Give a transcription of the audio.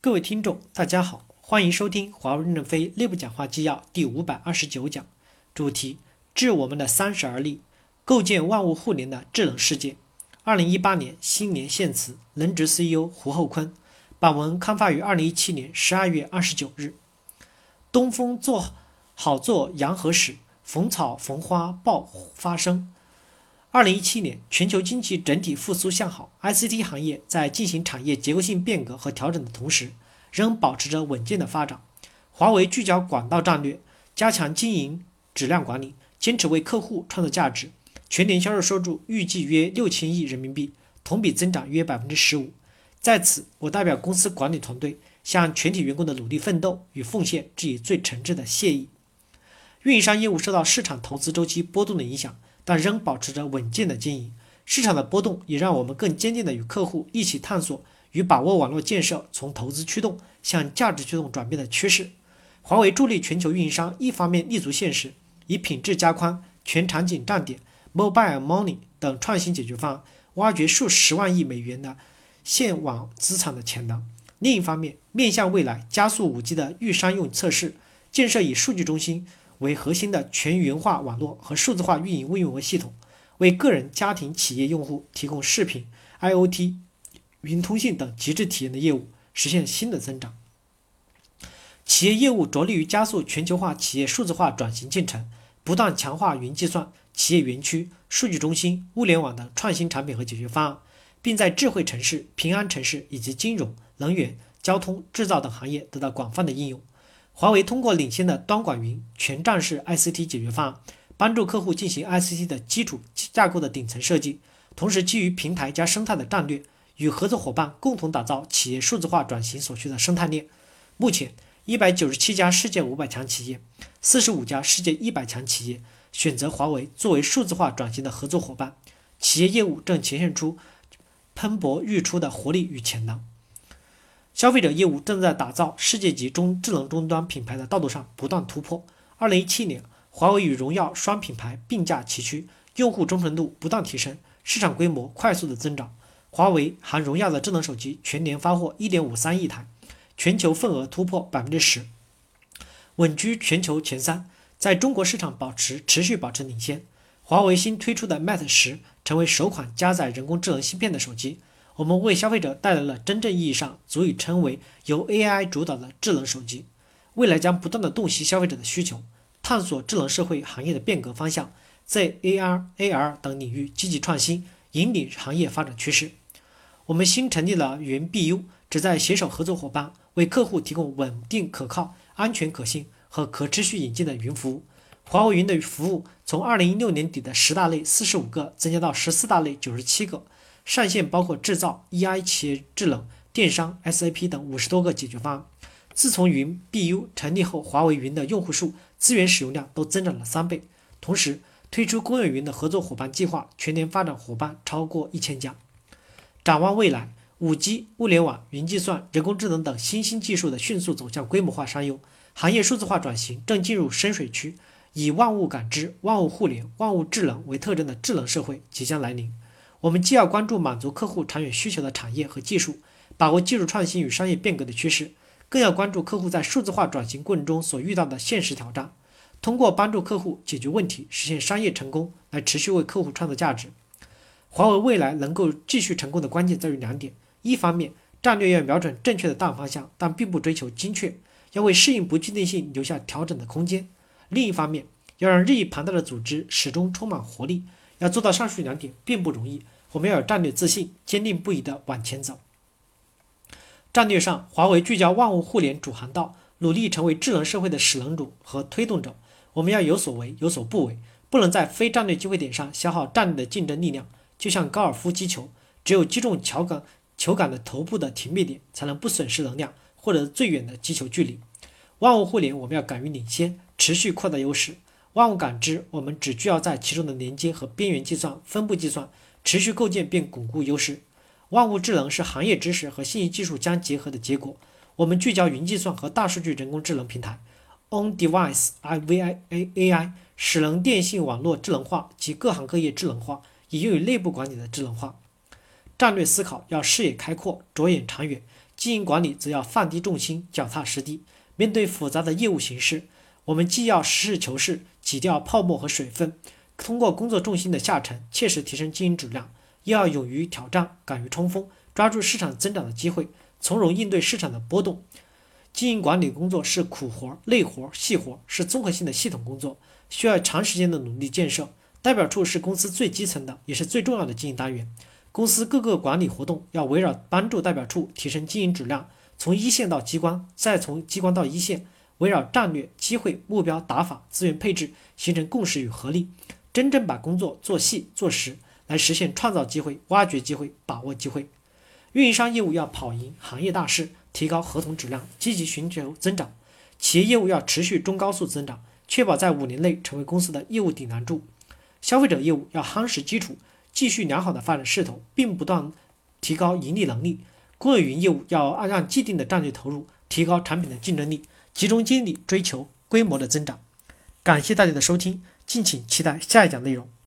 各位听众，大家好，欢迎收听华为任正非内部讲话纪要第五百二十九讲，主题：致我们的三十而立，构建万物互联的智能世界。二零一八年新年献词，轮值 CEO 胡厚昆。本文刊发于二零一七年十二月二十九日。东风做好做阳和始，逢草逢花爆发生。二零一七年，全球经济整体复苏向好，ICT 行业在进行产业结构性变革和调整的同时，仍保持着稳健的发展。华为聚焦管道战略，加强经营质量管理，坚持为客户创造价值。全年销售收入预计约六千亿人民币，同比增长约百分之十五。在此，我代表公司管理团队，向全体员工的努力奋斗与奉献致以最诚挚的谢意。运营商业务受到市场投资周期波动的影响。但仍保持着稳健的经营，市场的波动也让我们更坚定地与客户一起探索与把握网络建设从投资驱动向价值驱动转变的趋势。华为助力全球运营商，一方面立足现实，以品质加宽、全场景站点、Mobile Money 等创新解决方案，挖掘数十万亿美元的线网资产的潜能；另一方面，面向未来，加速 5G 的预商用测试，建设以数据中心。为核心的全云化网络和数字化运营物运维系统，为个人、家庭、企业用户提供视频、IoT、云通信等极致体验的业务，实现新的增长。企业业务着力于加速全球化企业数字化转型进程，不断强化云计算、企业园区、数据中心、物联网的创新产品和解决方案，并在智慧城市、平安城市以及金融、能源、交通、制造等行业得到广泛的应用。华为通过领先的端管云全站式 ICT 解决方案，帮助客户进行 ICT 的基础架构的顶层设计，同时基于平台加生态的战略，与合作伙伴共同打造企业数字化转型所需的生态链。目前，一百九十七家世界五百强企业，四十五家世界一百强企业选择华为作为数字化转型的合作伙伴，企业业务正呈现出喷薄欲出的活力与潜能。消费者业务正在打造世界级中智能终端品牌的道路上不断突破。二零一七年，华为与荣耀双品牌并驾齐驱，用户忠诚度不断提升，市场规模快速的增长。华为含荣耀的智能手机全年发货一点五三亿台，全球份额突破百分之十，稳居全球前三，在中国市场保持持续保持领先。华为新推出的 Mate 十成为首款加载人工智能芯片的手机。我们为消费者带来了真正意义上足以称为由 AI 主导的智能手机，未来将不断的洞悉消费者的需求，探索智能社会行业的变革方向，在 AR、AR 等领域积极创新，引领行业发展趋势。我们新成立了云 BU，旨在携手合作伙伴，为客户提供稳定、可靠、安全、可信和可持续引进的云服务。华为云的服务从二零一六年底的十大类四十五个增加到十四大类九十七个。上线包括制造、EI、企业制冷、电商、SAP 等五十多个解决方案。自从云 BU 成立后，华为云的用户数、资源使用量都增长了三倍。同时，推出公有云的合作伙伴计划，全年发展伙伴超过一千家。展望未来，5G、物联网、云计算、人工智能等新兴技术的迅速走向规模化商用，行业数字化转型正进入深水区。以万物感知、万物互联、万物智能为特征的智能社会即将来临。我们既要关注满足客户长远需求的产业和技术，把握技术创新与商业变革的趋势，更要关注客户在数字化转型过程中所遇到的现实挑战，通过帮助客户解决问题，实现商业成功，来持续为客户创造价值。华为未来能够继续成功的关键在于两点：一方面，战略要瞄准正确的大方向，但并不追求精确，要为适应不确定性留下调整的空间；另一方面，要让日益庞大的组织始终充满活力。要做到上述两点并不容易，我们要有战略自信，坚定不移地往前走。战略上，华为聚焦万物互联主航道，努力成为智能社会的始能者和推动者。我们要有所为，有所不为，不能在非战略机会点上消耗战略的竞争力量。就像高尔夫击球，只有击中球杆球杆的头部的停灭点，才能不损失能量，获得最远的击球距离。万物互联，我们要敢于领先，持续扩大优势。万物感知，我们只需要在其中的连接和边缘计算、分布计算，持续构建并巩固优势。万物智能是行业知识和信息技术相结合的结果。我们聚焦云计算和大数据人工智能平台，On-Device IVI-AI，使能电信网络智能化及各行各业智能化，也用于内部管理的智能化。战略思考要视野开阔，着眼长远，经营管理则要放低重心，脚踏实地。面对复杂的业务形势，我们既要实事求是，挤掉泡沫和水分，通过工作重心的下沉，切实提升经营质量，又要勇于挑战，敢于冲锋，抓住市场增长的机会，从容应对市场的波动。经营管理工作是苦活、累活、细活，是综合性的系统工作，需要长时间的努力建设。代表处是公司最基层的，也是最重要的经营单元。公司各个管理活动要围绕帮助代表处提升经营质量，从一线到机关，再从机关到一线，围绕战略、机会、目标、打法、资源配置形成共识与合力，真正把工作做细做实，来实现创造机会、挖掘机会、把握机会。运营商业务要跑赢行业大势。提高合同质量，积极寻求增长。企业业务要持续中高速增长，确保在五年内成为公司的业务顶梁柱。消费者业务要夯实基础，继续良好的发展势头，并不断提高盈利能力。公有云业务要按按既定的战略投入，提高产品的竞争力，集中精力追求规模的增长。感谢大家的收听，敬请期待下一讲内容。